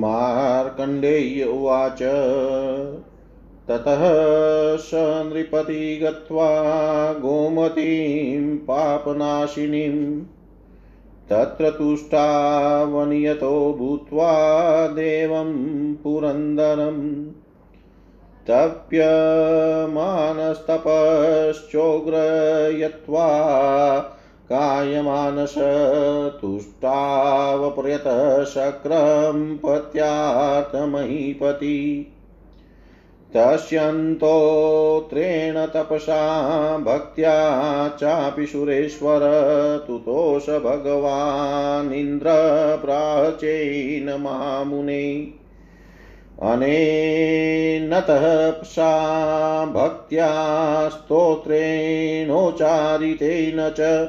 मार्कण्डेय उवाच ततः स नृपति गत्वा गोमतीं पापनाशिनीं तत्र तुष्टावनियतो भूत्वा देवं पुरन्दरम् तप्यमानस्तपश्चोग्रयत्वा कायमानस तुष्टावप्रयतशक्रं पत्यार्थमहीपति तस्यन्तोत्रेण तपसा भक्त्या चापि सुरेश्वर, तुतोष भगवानिन्द्र प्राचेन मामुने। अनेन तपसा भक्त्या स्तोत्रेणोच्चारितेन च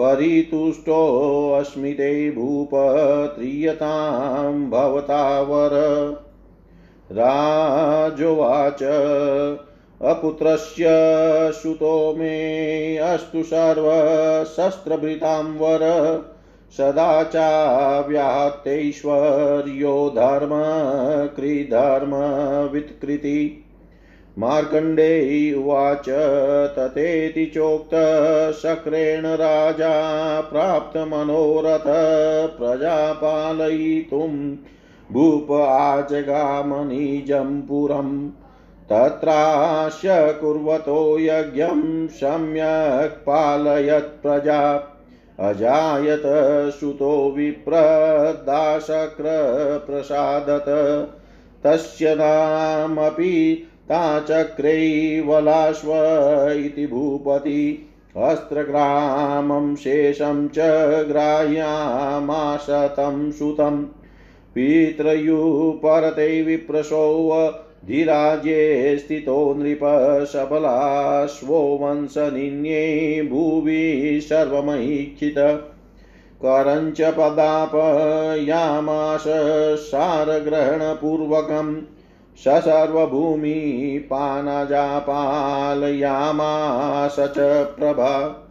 परितुष्टोऽस्मि भूप त्रियतां भवतावर। राजोवाच अपुत्रस्य सुतो मे अस्तु सर्वशस्त्रभृतां वर। सदा चाव्याहतैश्वर्यो धर्मकृधर्मवित्कृति मार्कण्डेय उवाच, तथेति चोक्तशक्रेण राजा प्राप्तमनोरथ प्रजापालयितुं भूप आजगामनिजं पुरम् तत्रास्य कुर्वतो यज्ञं सम्यक् पालयत् प्रजा। अजायत सुतो विप्रदाशक्रप्रसादत तस्य नामपि ताचक्रैवलाश्व इति भूपति अस्त्रग्रामं शेषं च ग्राह्यामाशतं सुतं। पितृयुपरते विप्रसौ धीराज्ये स्थितो नृप सबलाश्वो वंशनिन्ये भुवि सर्वमहीक्षित। करञ्च पदापयामाश सारग्रहणपूर्वकम् स सर्वभूमिपानजापालयामास च प्रभा।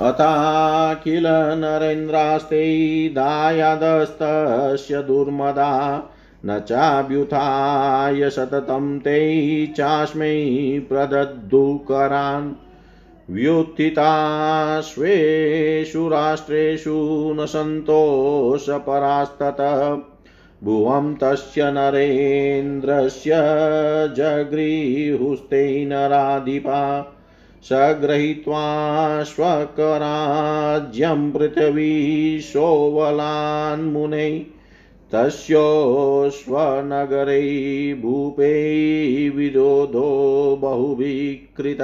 अताखिल नरेन्द्रास्ते दायादस्तस्य दुर्मदा न चाभ्युत्थाय सततं ते चास्मै प्रदद्दुकरान्। व्युत्थिताश्वेषु राष्ट्रेषु न सन्तोषपरास्ततः। भुवं तस्य नरेन्द्रस्य जगृहुस्ते नराधिपा सगृहीत्वा स्वकराज्यं पृथिवीशोवलान्मुने तस्योश्वनगरे भूपे विरोधो बहुविकृत।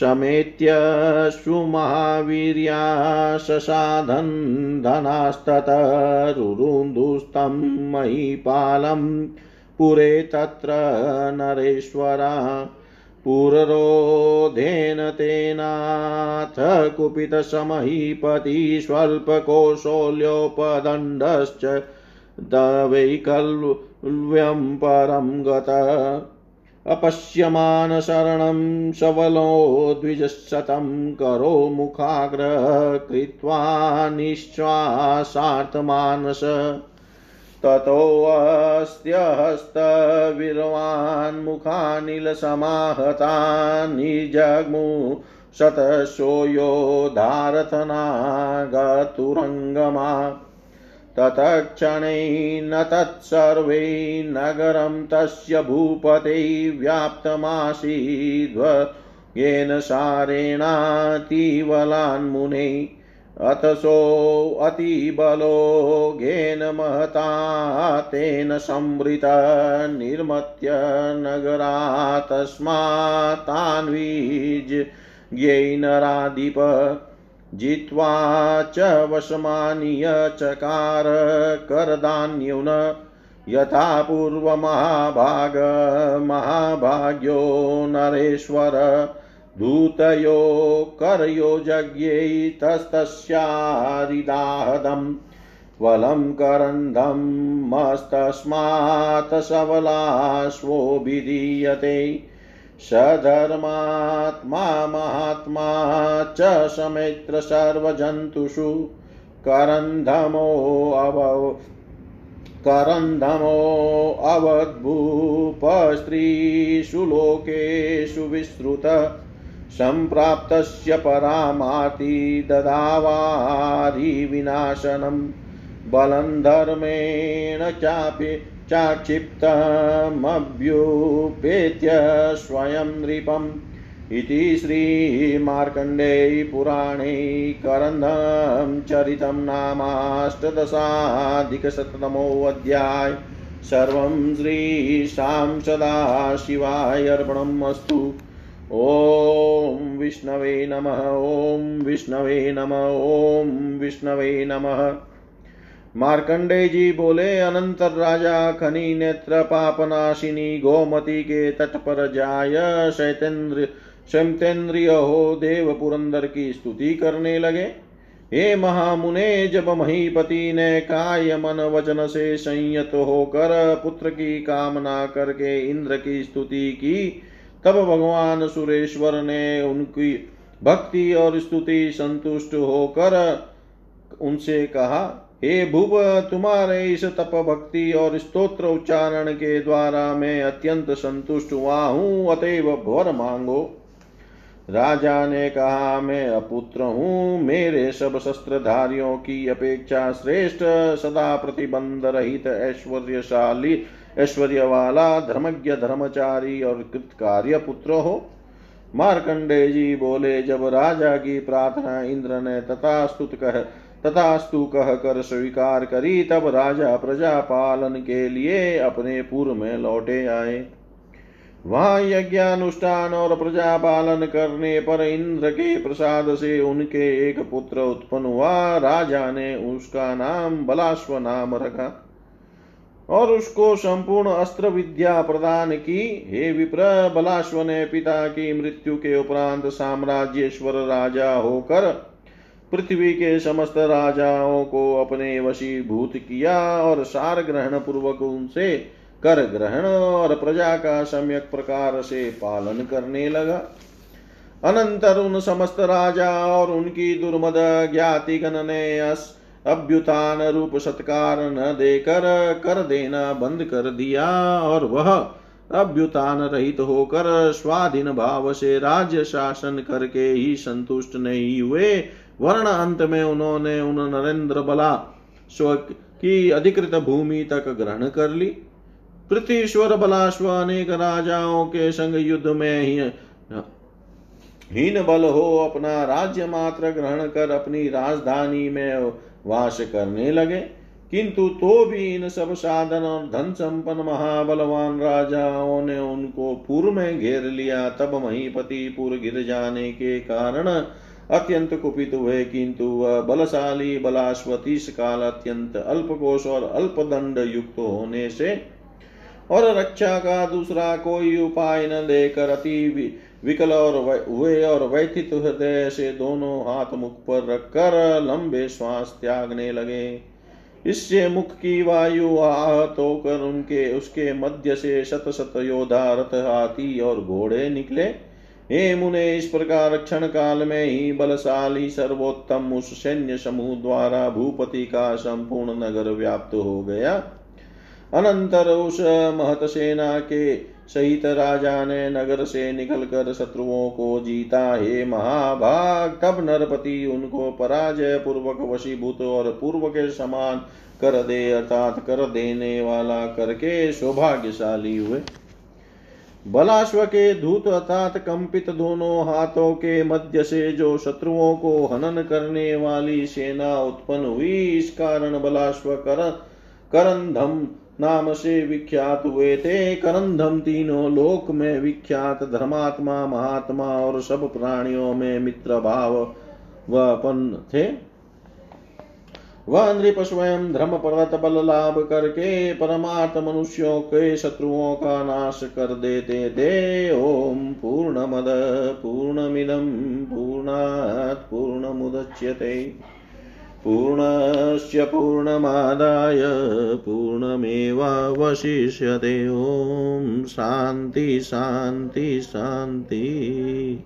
समेत्य सुमहावीर्या ससाधन् धनास्ततरुरुन्दुस्तं महीपालं पुरे तत्र नरेश्वरा। पुररोधेन तेनाथ कुपितसमहीपति स्वल्पकोशोल्योपदण्डश्च दवैकल्व्यं परं गत अपश्यमानशरणं सबलो द्विजशतं करो मुखाग्र कृत्वा निश्वासार्थमानस। सार्तमानस निजग्मु जग्मु धारथनागतुरङ्गमा ततक्षणै न तत्सर्वे नगरं तस्य भूपते व्याप्तमासीद्वयेन सारेणातिबलान्मुने अतसोऽतिबलोघेन महता तेन संवृता निर्मत्य नगरातस्मात्तान्वीज्ञैनराधिप जित्वा च वशमानीय चकार करदान्युन यथा पूर्वमहाभाग महाभाग्यो नरेश्वर। धूतयो करयो यज्ञैतस्तस्यारिदाहदम् वलं करन्धं मस्तस्मात् सबलाश्वोऽभिधीयते। सधर्मात्मा महात्मा च समेत्र सर्वजन्तुषु करन्धमो अभव करन्धमोऽवद्भूपस्त्रीषु लोकेषु विस्तृत। सम्प्राप्तस्य परामाति ददावारिविनाशनम् बलं धर्मेण चापि चाक्षिप्तमभ्युपेत्य स्वयं नृपम् इति श्रीमार्कण्डेयपुराणे करन्दं चरितं नामाष्टदशाधिकशततमोऽध्याय। सर्वं श्रीशां सदाशिवाय अर्पणम् अस्तु। ॐ विष्णवे नमः, ॐ विष्णवे नमः, ॐ विष्णवे नमः। मार्कंडे जी बोले अनंतर राजा खनि, नेत्र, पापनाशिनी, गोमती के तट पर जाय, शैतेन्द्र शमतेन्द्रिय हो, देव पुरंदर की स्तुति करने लगे। हे महामुने, जब महीपति ने काय मन वचन से संयत होकर पुत्र की कामना करके इंद्र की स्तुति की, तब भगवान सुरेश्वर ने उनकी भक्ति और स्तुति संतुष्ट होकर उनसे कहा, हे भूप तुम्हारे इस तप भक्ति और स्तोत्र उच्चारण के द्वारा मैं अत्यंत संतुष्ट हुआ हूँ, अतएव वर मांगो। राजा ने कहा, मैं अपुत्र हूँ, मेरे सब शस्त्रधारियों की अपेक्षा श्रेष्ठ, सदा प्रतिबंध रहित, ऐश्वर्यशाली ऐश्वर्य वाला धर्मज्ञ, धर्मचारी और कृतकार्य पुत्र हो। मार्कंडे जी बोले, जब राजा की प्रार्थना इंद्र ने तथा स्तुत कह तथास्तु कह कर स्वीकार करी, तब राजा प्रजा पालन के लिए अपने पूर्व में लौटे आए। वहाँ यज्ञानुष्ठान और प्रजा पालन करने पर इंद्र के प्रसाद से उनके एक पुत्र उत्पन्न हुआ। राजा ने उसका नाम बलाश्व नाम रखा और उसको संपूर्ण अस्त्र विद्या प्रदान की। हे विप्र, बलाश्व ने पिता की मृत्यु के उपरांत साम्राज्येश्वर राजा होकर पृथ्वी के समस्त राजाओं को अपने वशीभूत किया और सार ग्रहण पूर्वक उनसे कर ग्रहण और प्रजा का सम्यक प्रकार से पालन करने लगा। अनंतर उन समस्त राजा और उनकी दुर्मद ज्ञातिगण ने अभ्युत्थान रूप सत्कार न देकर कर देना बंद कर दिया और वह अभ्युत्थान रहित होकर स्वाधीन भाव से राज्य शासन करके ही संतुष्ट नहीं हुए। वर्ण अंत में उन्होंने उन नरेंद्र बला स्व की अधिकृत भूमि तक ग्रहण कर ली पृथ्वीश्वर बलाश्व अनेक राजाओं के संग युद्ध में ही हीन बल हो अपना राज्य मात्र ग्रहण कर अपनी राजधानी में वास करने लगे किंतु तो भी इन सब साधन और धन संपन्न महाबलवान राजाओं ने उनको पूर्व में घेर लिया तब महीपति पूर्व गिर जाने के कारण अत्यंत कुपित हुए किंतु वह बलशाली बलाश्वतीस काल अत्यंत अल्पकोश और अल्प दंड युक्त होने से और रक्षा का दूसरा कोई उपाय न देकर अति विकल और हुए और व्यथित हृदय से दोनों हाथ मुख पर रखकर लंबे श्वास त्यागने लगे। इससे मुख की वायु आहत होकर उनके, उसके मध्य से शत शत योद्धा रथ हाथी और घोड़े निकले। हे मुने, इस प्रकार क्षण काल में ही बलशाली सर्वोत्तम उस सैन्य समूह द्वारा भूपति का संपूर्ण नगर व्याप्त हो गया। अनंतर उस महत सेना के सहित राजा ने नगर से निकलकर शत्रुओं को जीता। हे महाभाग, तब नरपति उनको पराजय पूर्वक वशीभूत और पूर्व के समान कर दे, अर्थात कर देने वाला करके सौभाग्यशाली हुए। बलाश्व के धूत अर्थात कंपित दोनों हाथों के मध्य से जो शत्रुओं को हनन करने वाली सेना उत्पन्न हुई, इस कारण बलाश्व कर, करंधम नाम से विख्यात हुए थे। करंधम तीनों लोक में विख्यात धर्मात्मा, महात्मा और सब प्राणियों में मित्र भाव वपन थे। वह नृप स्वयं धर्म परत बल लाभ करके परमार्थ मनुष्यों के शत्रुओं का नाश कर देते थे ओम पूर्ण मद पूर्णमिदम पूर्णात् पूर्णमुदच्यते। पूर्णस्य पूर्णमादाय पूर्णमेवावशिष्यते। ॐ शान्ति शान्ति शान्ति।